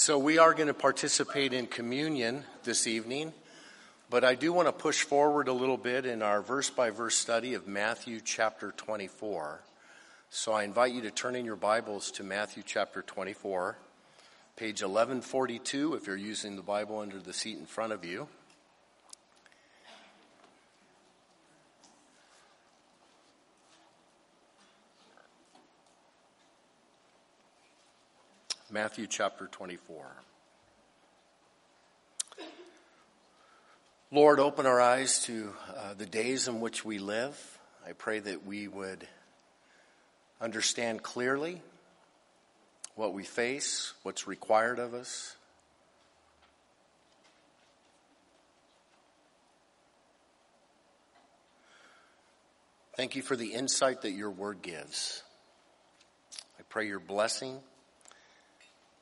So, we are going to participate in communion this evening, but I do want to push forward a little bit in our verse by verse study of Matthew chapter 24. So, I invite you to turn in your Bibles to Matthew chapter 24, page 1142, if you're using the Bible under the seat in front of you. Matthew chapter 24. Lord, open our eyes to uh, the days in which we live. I pray that we would understand clearly what we face, what's required of us. Thank you for the insight that your word gives. I pray your blessing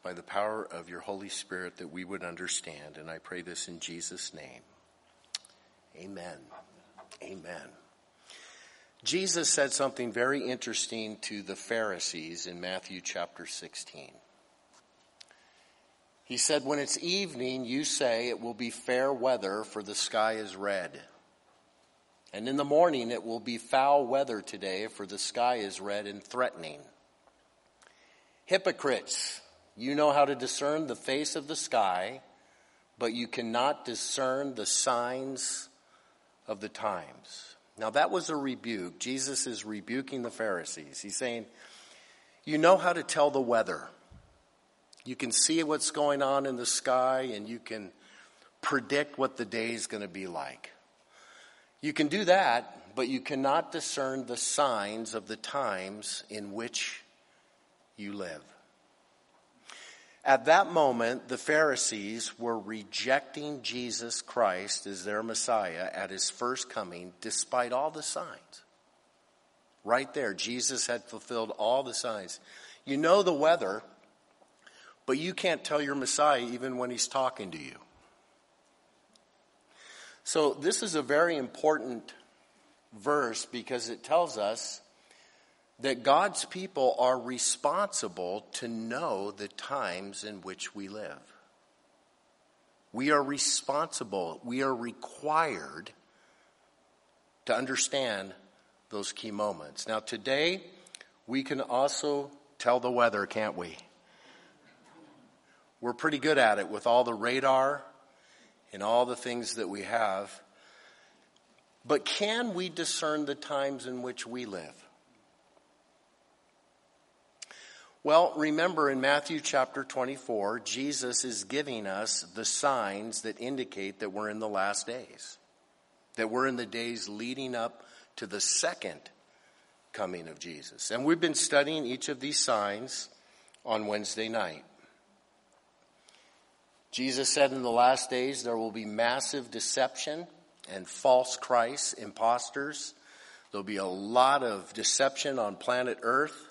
by the power of your Holy Spirit that we would understand. And I pray this in Jesus' name. Amen. Amen. Jesus said something very interesting to the Pharisees in Matthew chapter 16. He said, When it's evening, you say it will be fair weather, for the sky is red. And in the morning, it will be foul weather today, for the sky is red and threatening. Hypocrites! You know how to discern the face of the sky, but you cannot discern the signs of the times. Now, that was a rebuke. Jesus is rebuking the Pharisees. He's saying, You know how to tell the weather. You can see what's going on in the sky and you can predict what the day is going to be like. You can do that, but you cannot discern the signs of the times in which you live. At that moment, the Pharisees were rejecting Jesus Christ as their Messiah at his first coming, despite all the signs. Right there, Jesus had fulfilled all the signs. You know the weather, but you can't tell your Messiah even when he's talking to you. So, this is a very important verse because it tells us that God's people are responsible to know the times in which we live. We are responsible, we are required to understand those key moments. Now, today, we can also tell the weather, can't we? We're pretty good at it with all the radar and all the things that we have. But can we discern the times in which we live? Well, remember in Matthew chapter 24, Jesus is giving us the signs that indicate that we're in the last days, that we're in the days leading up to the second coming of Jesus. And we've been studying each of these signs on Wednesday night. Jesus said in the last days there will be massive deception and false Christs, imposters. There'll be a lot of deception on planet Earth.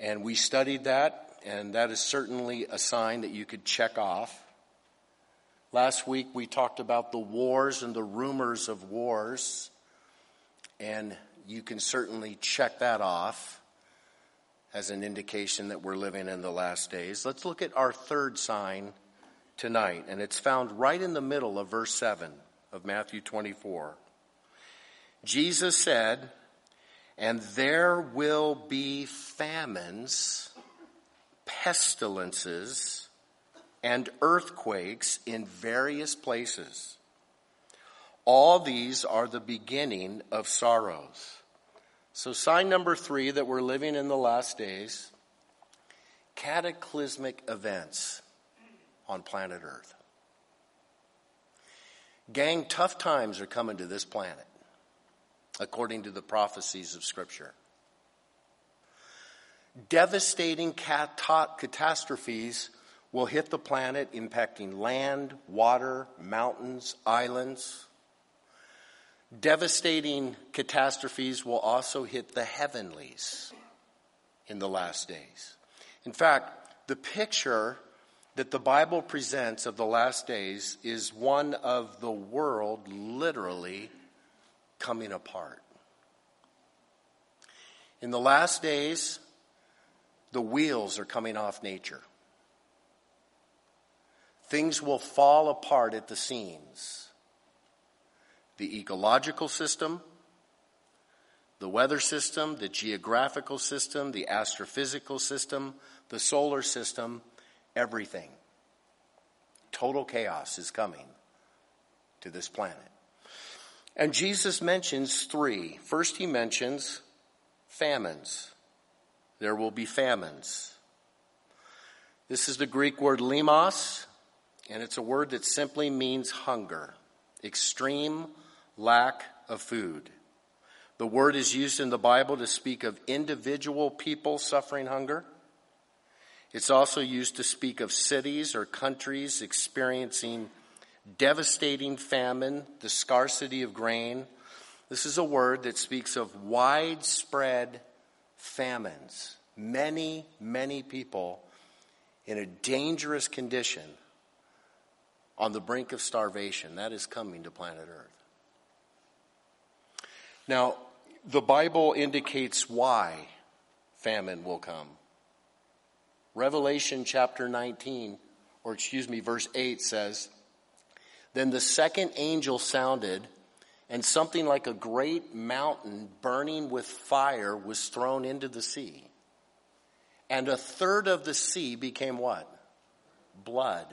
And we studied that, and that is certainly a sign that you could check off. Last week we talked about the wars and the rumors of wars, and you can certainly check that off as an indication that we're living in the last days. Let's look at our third sign tonight, and it's found right in the middle of verse 7 of Matthew 24. Jesus said, and there will be famines, pestilences, and earthquakes in various places. All these are the beginning of sorrows. So, sign number three that we're living in the last days cataclysmic events on planet Earth. Gang, tough times are coming to this planet according to the prophecies of Scripture. Devastating catastrophes will hit the planet, impacting land, water, mountains, islands. Devastating catastrophes will also hit the heavenlies in the last days. In fact, the picture that the Bible presents of the last days is one of the world literally coming apart. In the last days, the wheels are coming off nature. Things will fall apart at the seams. The ecological system, the weather system, the geographical system, the astrophysical system, the solar system, everything. Total chaos is coming to this planet. And Jesus mentions three. First, he mentions famines. There will be famines. This is the Greek word limos, and it's a word that simply means hunger, extreme lack of food. The word is used in the Bible to speak of individual people suffering hunger. It's also used to speak of cities or countries experiencing devastating famine, the scarcity of grain. This is a word that speaks of widespread famines. Many, many people in a dangerous condition on the brink of starvation. That is coming to planet Earth. Now, the Bible indicates why famine will come. Revelation chapter 19, or excuse me, verse 8 says, Then the second angel sounded, and something like a great mountain burning with fire was thrown into the sea. And a third of the sea became what? Blood.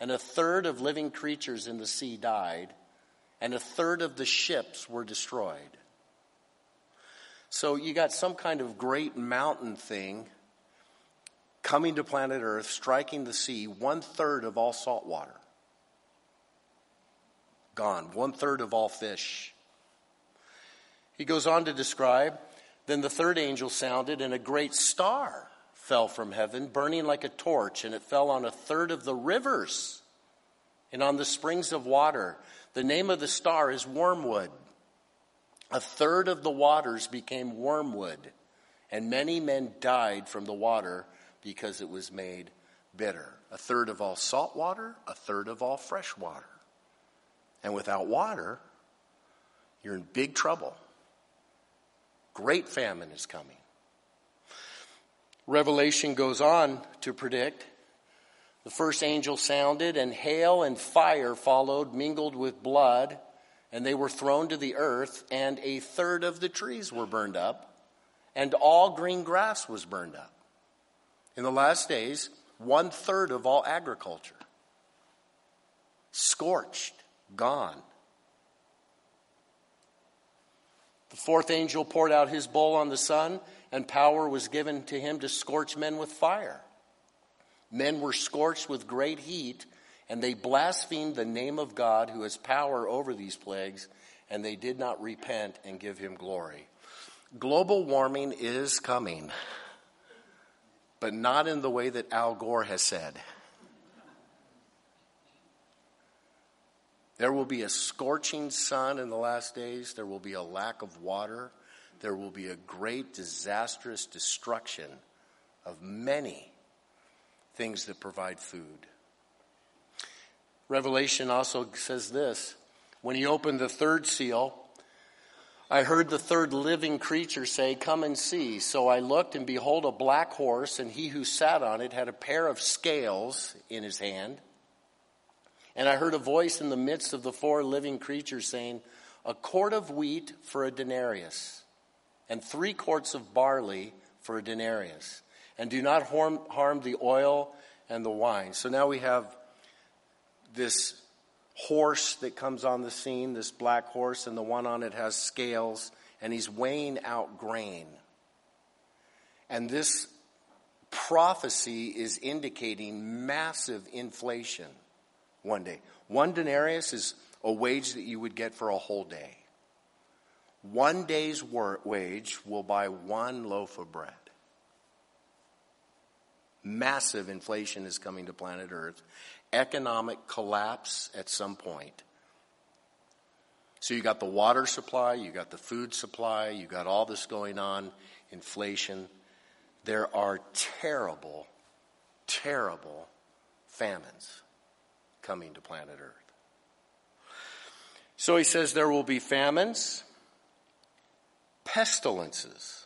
And a third of living creatures in the sea died, and a third of the ships were destroyed. So you got some kind of great mountain thing coming to planet Earth, striking the sea, one third of all salt water. Gone. One third of all fish. He goes on to describe then the third angel sounded, and a great star fell from heaven, burning like a torch, and it fell on a third of the rivers and on the springs of water. The name of the star is Wormwood. A third of the waters became wormwood, and many men died from the water because it was made bitter. A third of all salt water, a third of all fresh water. And without water, you're in big trouble. Great famine is coming. Revelation goes on to predict the first angel sounded, and hail and fire followed, mingled with blood and they were thrown to the earth, and a third of the trees were burned up, and all green grass was burned up. In the last days, one third of all agriculture scorched, gone. The fourth angel poured out his bowl on the sun, and power was given to him to scorch men with fire. Men were scorched with great heat and they blasphemed the name of God who has power over these plagues, and they did not repent and give him glory. Global warming is coming, but not in the way that Al Gore has said. There will be a scorching sun in the last days. There will be a lack of water. There will be a great disastrous destruction of many things that provide food. Revelation also says this When he opened the third seal, I heard the third living creature say, Come and see. So I looked, and behold, a black horse, and he who sat on it had a pair of scales in his hand. And I heard a voice in the midst of the four living creatures saying, A quart of wheat for a denarius, and three quarts of barley for a denarius. And do not harm, harm the oil and the wine. So now we have this horse that comes on the scene, this black horse, and the one on it has scales, and he's weighing out grain. And this prophecy is indicating massive inflation one day. One denarius is a wage that you would get for a whole day. One day's wage will buy one loaf of bread. Massive inflation is coming to planet Earth, economic collapse at some point. So you got the water supply, you got the food supply, you got all this going on, inflation. There are terrible, terrible famines coming to planet Earth. So he says there will be famines, pestilences.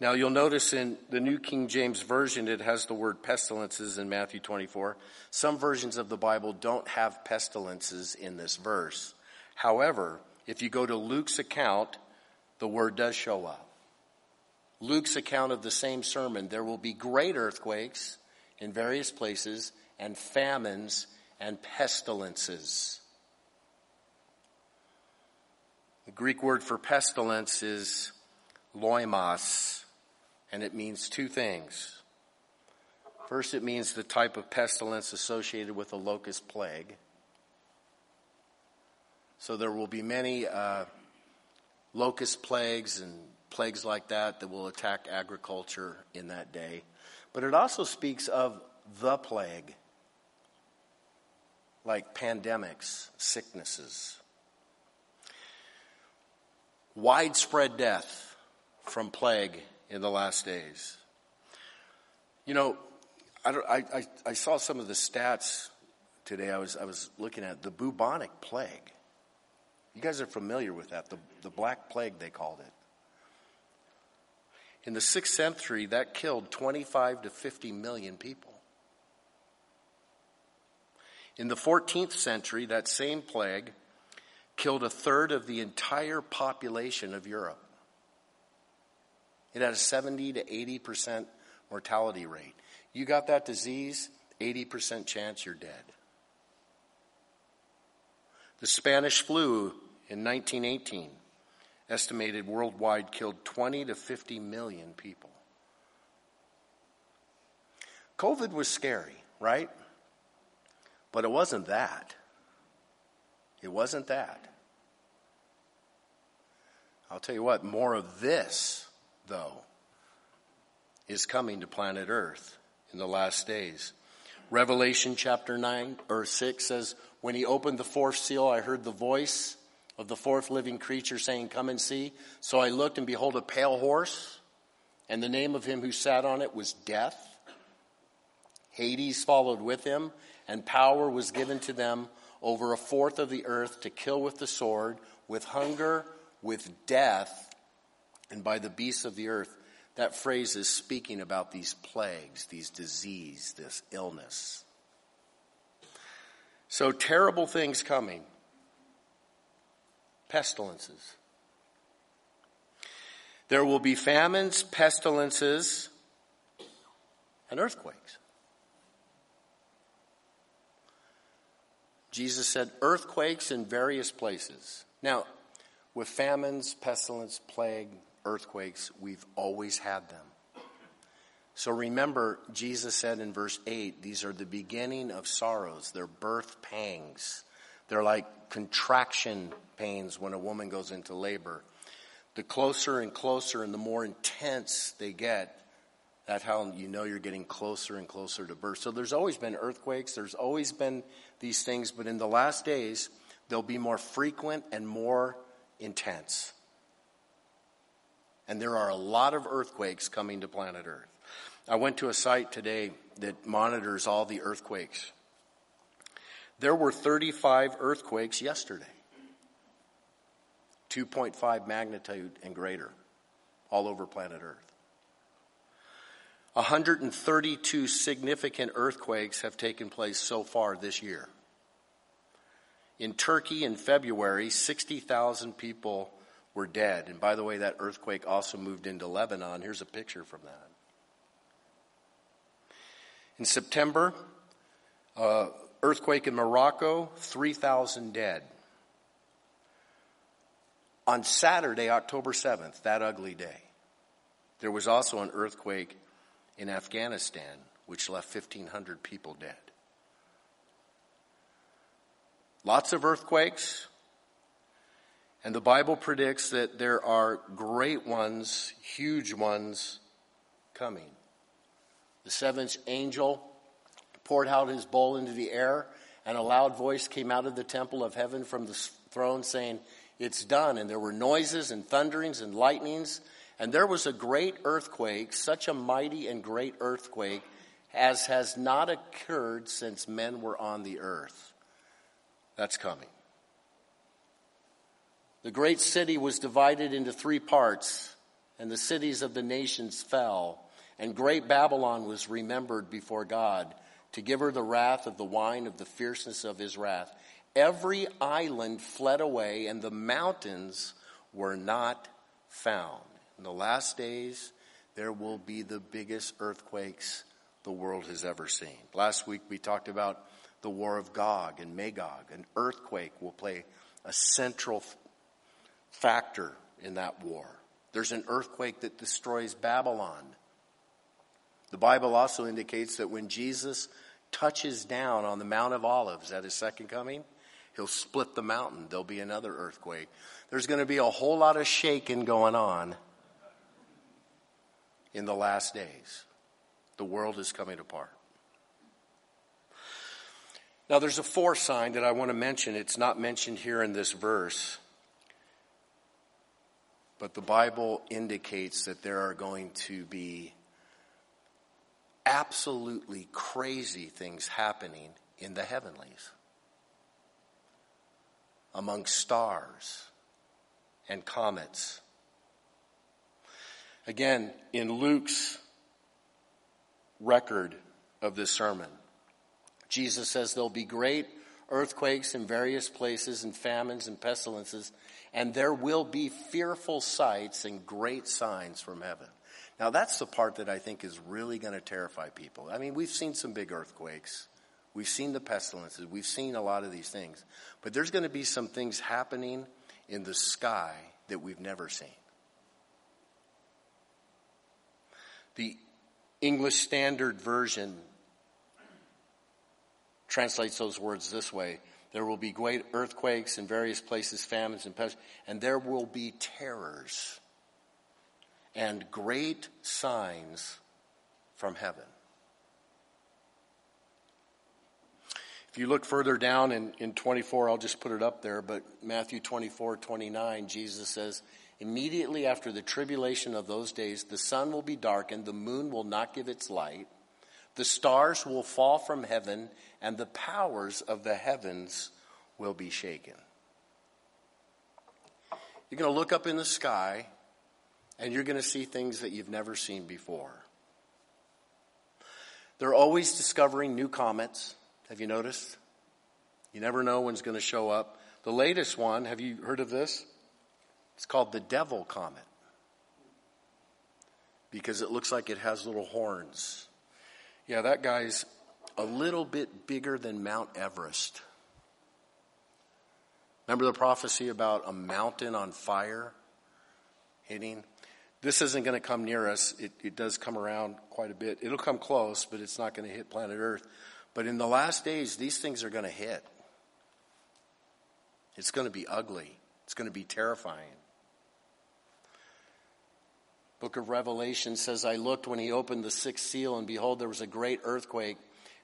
Now you'll notice in the New King James Version it has the word pestilences in Matthew 24. Some versions of the Bible don't have pestilences in this verse. However, if you go to Luke's account, the word does show up. Luke's account of the same sermon, there will be great earthquakes in various places and famines and pestilences. The Greek word for pestilence is loimos and it means two things. First, it means the type of pestilence associated with a locust plague. So there will be many uh, locust plagues and plagues like that that will attack agriculture in that day. But it also speaks of the plague, like pandemics, sicknesses, widespread death from plague in the last days. You know, I, I, I saw some of the stats today. I was, I was looking at the bubonic plague. You guys are familiar with that, the, the black plague, they called it. In the sixth century, that killed 25 to 50 million people. In the 14th century, that same plague killed a third of the entire population of Europe. It had a 70 to 80% mortality rate. You got that disease, 80% chance you're dead. The Spanish flu in 1918 estimated worldwide killed 20 to 50 million people. COVID was scary, right? But it wasn't that. It wasn't that. I'll tell you what, more of this though, is coming to planet Earth in the last days. Revelation chapter 9 or 6 says, When he opened the fourth seal, I heard the voice of the fourth living creature saying, Come and see. So I looked, and behold, a pale horse, and the name of him who sat on it was Death. Hades followed with him, and power was given to them over a fourth of the earth to kill with the sword, with hunger, with death, and by the beasts of the earth. That phrase is speaking about these plagues, these disease, this illness. So terrible things coming. Pestilences. There will be famines, pestilences, and earthquakes. Jesus said earthquakes in various places. Now, with famines, pestilence, plague, earthquakes, we've always had them. So remember, Jesus said in verse 8, these are the beginning of sorrows. They're birth pangs. They're like contraction pains when a woman goes into labor. The closer and closer and the more intense they get, that's how you know you're getting closer and closer to birth. So there's always been earthquakes, there's always been these things, but in the last days, they'll be more frequent and more intense. And there are a lot of earthquakes coming to planet Earth. I went to a site today that monitors all the earthquakes. There were 35 earthquakes yesterday, 2.5 magnitude and greater, all over planet Earth. 132 significant earthquakes have taken place so far this year. In Turkey in February, 60,000 people were dead. And by the way, that earthquake also moved into Lebanon. Here's a picture from that. In September, uh, earthquake in Morocco, 3,000 dead. On Saturday, October 7th, that ugly day, there was also an earthquake in Afghanistan, which left 1,500 people dead. Lots of earthquakes, and the Bible predicts that there are great ones, huge ones coming. The seventh angel poured out his bowl into the air, and a loud voice came out of the temple of heaven from the throne saying, It's done. And there were noises and thunderings and lightnings, and there was a great earthquake, such a mighty and great earthquake as has not occurred since men were on the earth. That's coming. The great city was divided into three parts and the cities of the nations fell, and great Babylon was remembered before God to give her the wrath of the wine of the fierceness of his wrath. Every island fled away, and the mountains were not found. In the last days, there will be the biggest earthquakes the world has ever seen. Last week, we talked about the war of Gog and Magog. An earthquake will play a central factor in that war. There's an earthquake that destroys Babylon. The Bible also indicates that when Jesus touches down on the Mount of Olives at his second coming, he'll split the mountain. There'll be another earthquake. There's going to be a whole lot of shaking going on in the last days. The world is coming apart. Now, there's a fourth sign that I want to mention. It's not mentioned here in this verse. But the Bible indicates that there are going to be absolutely crazy things happening in the heavenlies among stars and comets. Again, in Luke's record of this sermon, Jesus says there'll be great earthquakes in various places and famines and pestilences and there will be fearful sights and great signs from heaven. Now, that's the part that I think is really going to terrify people. I mean, we've seen some big earthquakes. We've seen the pestilences. We've seen a lot of these things. But there's going to be some things happening in the sky that we've never seen. The English Standard Version translates those words this way there will be great earthquakes in various places, famines and pests, and there will be terrors and great signs from heaven. If you look further down in, in 24, I'll just put it up there, but Matthew 24, 29, Jesus says, Immediately after the tribulation of those days, the sun will be darkened, the moon will not give its light, the stars will fall from heaven, and the powers of the heavens will be shaken. You're going to look up in the sky and you're going to see things that you've never seen before. They're always discovering new comets. Have you noticed? You never know when's going to show up. The latest one, have you heard of this? It's called the Devil Comet because it looks like it has little horns. Yeah, that guy's a little bit bigger than Mount Everest. Remember the prophecy about a mountain on fire hitting? This isn't going to come near us. It, it does come around quite a bit. It'll come close, but it's not going to hit planet Earth. But in the last days, these things are going to hit. It's going to be ugly. It's going to be terrifying. Book of Revelation says, I looked when he opened the sixth seal, and behold, there was a great earthquake,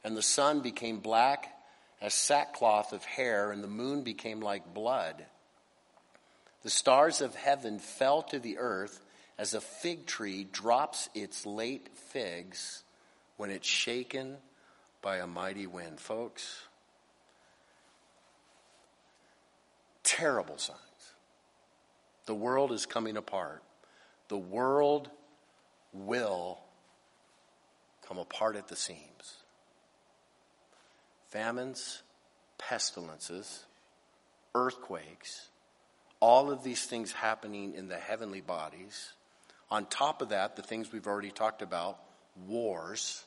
and the sun became black as sackcloth of hair, and the moon became like blood. The stars of heaven fell to the earth as a fig tree drops its late figs when it's shaken by a mighty wind. Folks, terrible signs. The world is coming apart. The world will come apart at the seams famines, pestilences, earthquakes, all of these things happening in the heavenly bodies. On top of that, the things we've already talked about wars,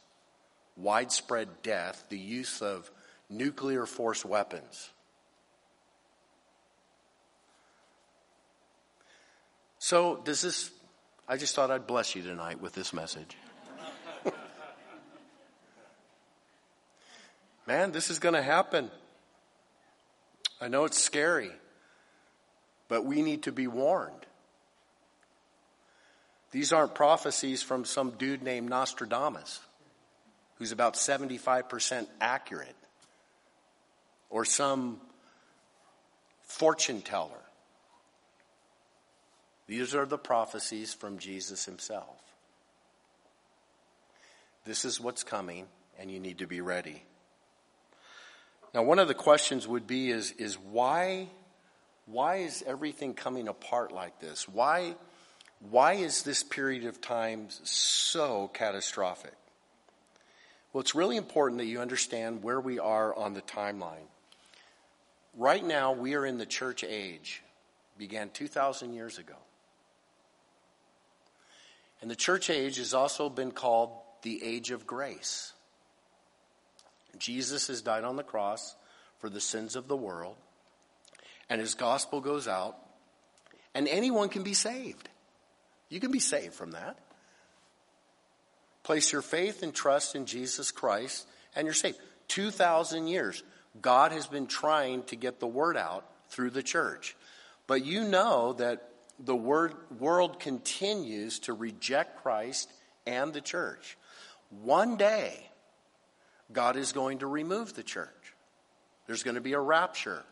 widespread death, the use of nuclear force weapons. So, does this, I just thought I'd bless you tonight with this message. man, this is going to happen. I know it's scary, but we need to be warned. These aren't prophecies from some dude named Nostradamus, who's about 75% accurate, or some fortune teller. These are the prophecies from Jesus himself. This is what's coming, and you need to be ready. Now, one of the questions would be is, is why, why is everything coming apart like this? Why, Why is this period of time so catastrophic? Well, it's really important that you understand where we are on the timeline. Right now, we are in the church age, began 2,000 years ago. And the church age has also been called the age of grace. Jesus has died on the cross for the sins of the world, and his gospel goes out, and anyone can be saved. You can be saved from that. Place your faith and trust in Jesus Christ, and you're saved. 2,000 years, God has been trying to get the word out through the church. But you know that the word, world continues to reject Christ and the church. One day, God is going to remove the church. There's going to be a rapture.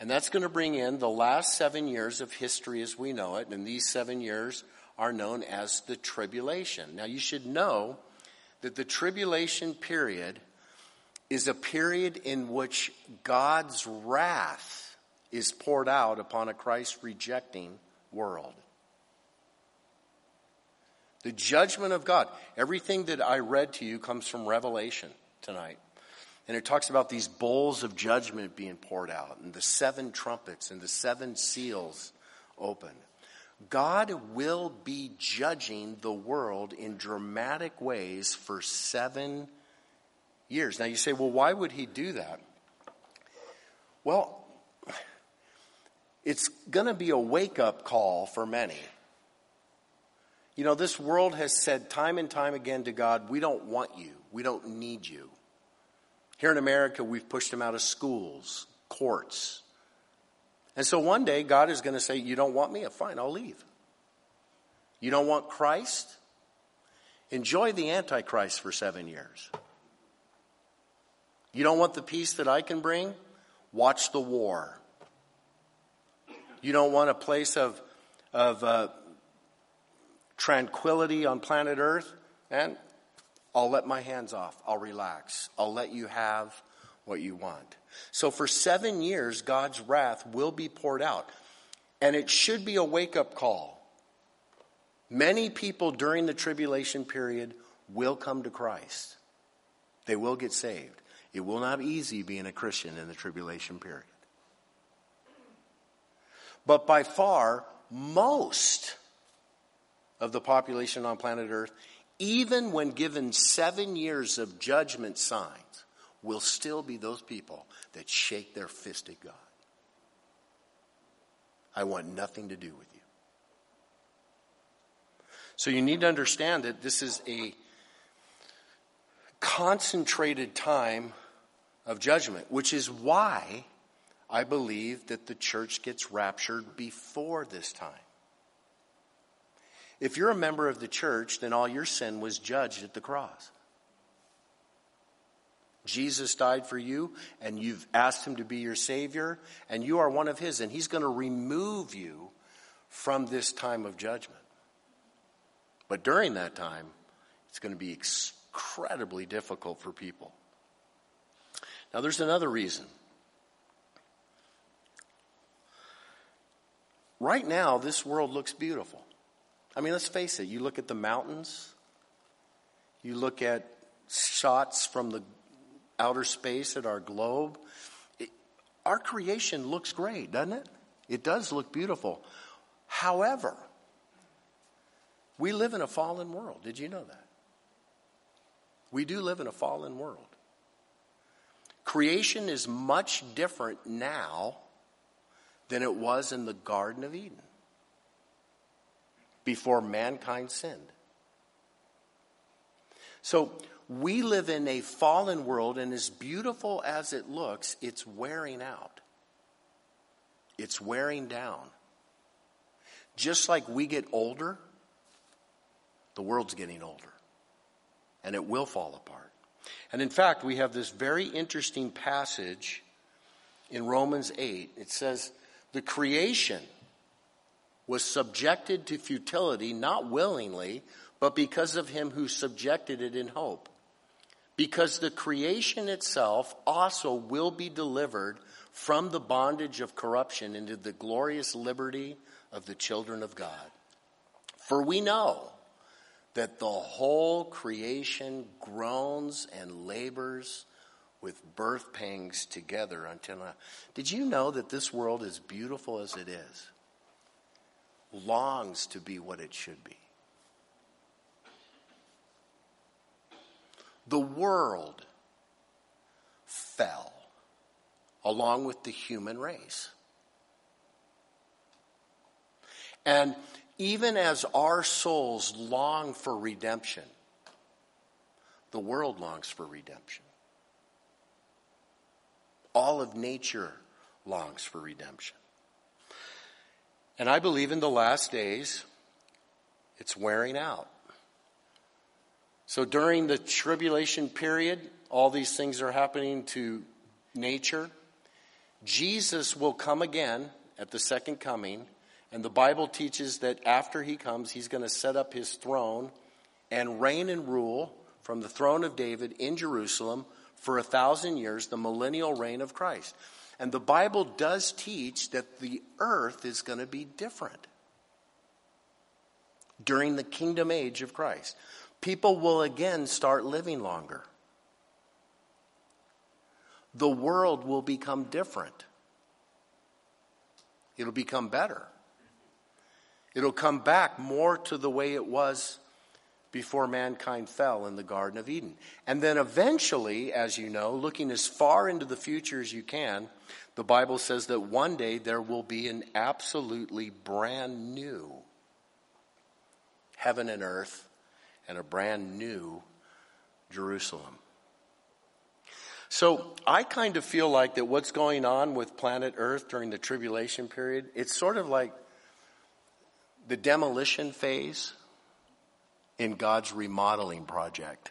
And that's going to bring in the last seven years of history as we know it. And these seven years are known as the tribulation. Now, you should know that the tribulation period is a period in which God's wrath is poured out upon a Christ rejecting world. The judgment of God. Everything that I read to you comes from Revelation tonight. And it talks about these bowls of judgment being poured out, and the seven trumpets, and the seven seals open. God will be judging the world in dramatic ways for seven years. Now you say, well, why would he do that? Well, it's going to be a wake up call for many. You know, this world has said time and time again to God, we don't want you. We don't need you. Here in America, we've pushed them out of schools, courts. And so one day, God is going to say, You don't want me? Fine, I'll leave. You don't want Christ? Enjoy the Antichrist for seven years. You don't want the peace that I can bring? Watch the war. You don't want a place of, of uh, tranquility on planet Earth, and I'll let my hands off. I'll relax. I'll let you have what you want. So for seven years, God's wrath will be poured out. And it should be a wake up call. Many people during the tribulation period will come to Christ. They will get saved. It will not be easy being a Christian in the tribulation period. But by far, most of the population on planet Earth, even when given seven years of judgment signs, will still be those people that shake their fist at God. I want nothing to do with you. So you need to understand that this is a concentrated time of judgment, which is why I believe that the church gets raptured before this time. If you're a member of the church, then all your sin was judged at the cross. Jesus died for you, and you've asked him to be your Savior, and you are one of his, and he's going to remove you from this time of judgment. But during that time, it's going to be incredibly difficult for people. Now, there's another reason. Right now, this world looks beautiful. I mean, let's face it. You look at the mountains, you look at shots from the outer space at our globe. It, our creation looks great, doesn't it? It does look beautiful. However, we live in a fallen world. Did you know that? We do live in a fallen world. Creation is much different now than it was in the Garden of Eden before mankind sinned. So we live in a fallen world, and as beautiful as it looks, it's wearing out. It's wearing down. Just like we get older, the world's getting older, and it will fall apart. And in fact, we have this very interesting passage in Romans 8. It says, The creation was subjected to futility not willingly, but because of him who subjected it in hope. Because the creation itself also will be delivered from the bondage of corruption into the glorious liberty of the children of God. For we know that the whole creation groans and labors with birth pangs together until now. Did you know that this world, as beautiful as it is, longs to be what it should be? The world fell along with the human race. And even as our souls long for redemption, the world longs for redemption. All of nature longs for redemption. And I believe in the last days, it's wearing out. So during the tribulation period, all these things are happening to nature. Jesus will come again at the second coming, and the Bible teaches that after he comes, he's going to set up his throne and reign and rule from the throne of David in Jerusalem for a thousand years, the millennial reign of Christ. And the Bible does teach that the earth is going to be different during the kingdom age of Christ people will again start living longer. The world will become different. It'll become better. It'll come back more to the way it was before mankind fell in the Garden of Eden. And then eventually, as you know, looking as far into the future as you can, the Bible says that one day there will be an absolutely brand new heaven and earth and a brand new Jerusalem. So I kind of feel like that what's going on with planet Earth during the tribulation period, it's sort of like the demolition phase in God's remodeling project.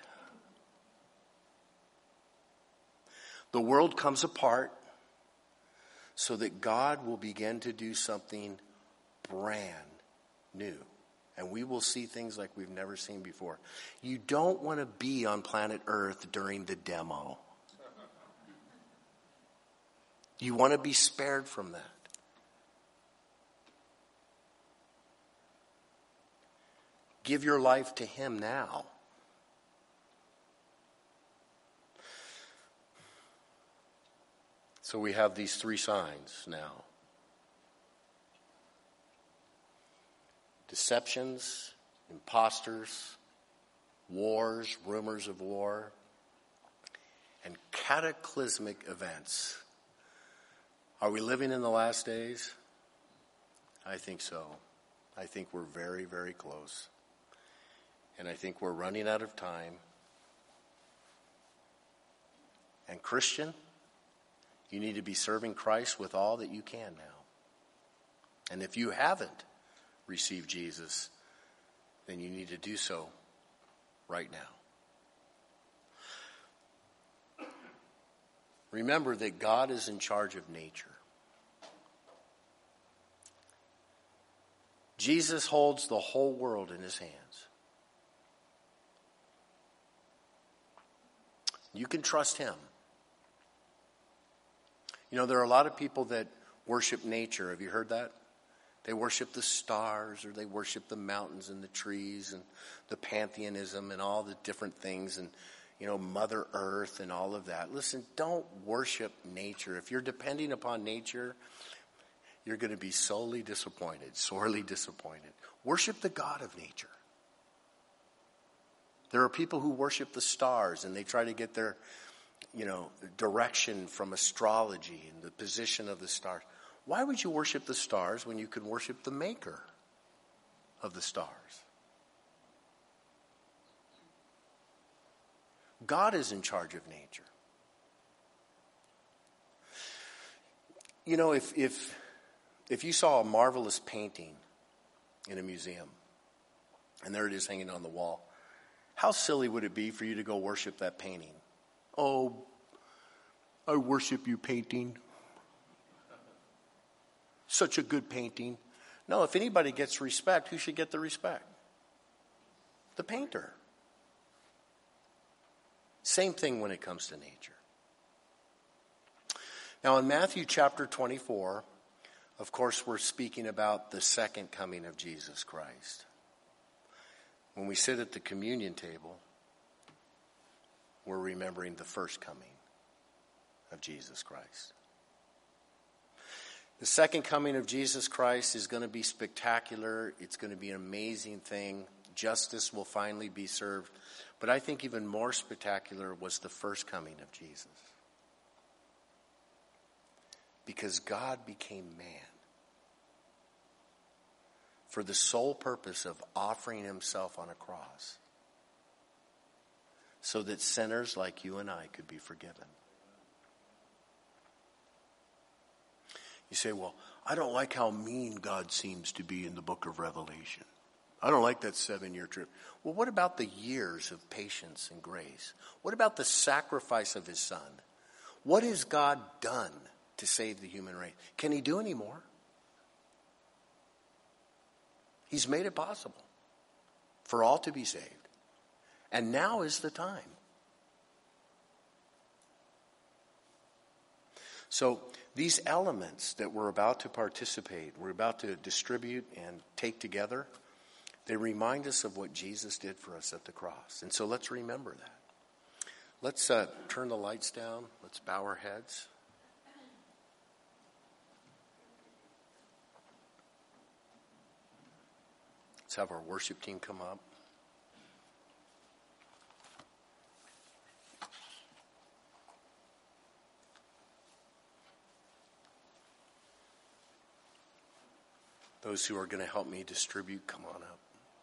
The world comes apart so that God will begin to do something brand new and we will see things like we've never seen before. You don't want to be on planet Earth during the demo. You want to be spared from that. Give your life to Him now. So we have these three signs now. deceptions, impostors, wars, rumors of war, and cataclysmic events. Are we living in the last days? I think so. I think we're very, very close. And I think we're running out of time. And, Christian, you need to be serving Christ with all that you can now. And if you haven't, received Jesus, then you need to do so right now. Remember that God is in charge of nature. Jesus holds the whole world in his hands. You can trust him. You know, there are a lot of people that worship nature. Have you heard that? They worship the stars or they worship the mountains and the trees and the pantheism and all the different things and, you know, Mother Earth and all of that. Listen, don't worship nature. If you're depending upon nature, you're going to be solely disappointed, sorely disappointed. Worship the God of nature. There are people who worship the stars and they try to get their, you know, direction from astrology and the position of the stars. Why would you worship the stars when you can worship the maker of the stars? God is in charge of nature. You know, if, if, if you saw a marvelous painting in a museum, and there it is hanging on the wall, how silly would it be for you to go worship that painting? Oh, I worship you, painting such a good painting. No, if anybody gets respect, who should get the respect? The painter. Same thing when it comes to nature. Now, in Matthew chapter 24, Of course, we're speaking about the second coming of Jesus Christ. When we sit at the communion table, we're remembering the first coming of Jesus Christ. The second coming of Jesus Christ is going to be spectacular. It's going to be an amazing thing. Justice will finally be served. But I think even more spectacular was the first coming of Jesus. Because God became man for the sole purpose of offering himself on a cross so that sinners like you and I could be forgiven. You say, well, I don't like how mean God seems to be in the book of Revelation. I don't like that seven year Trib. Well, what about the years of patience and grace? What about the sacrifice of his son? What has God done to save the human race? Can he do any more? He's made it possible for all to be saved. And now is the time. So, these elements that we're about to participate, we're about to distribute and take together, they remind us of what Jesus did for us at the cross. And so let's remember that. Let's uh, turn the lights down. Let's bow our heads. Let's have our worship team come up. Those who are going to help me distribute, come on up.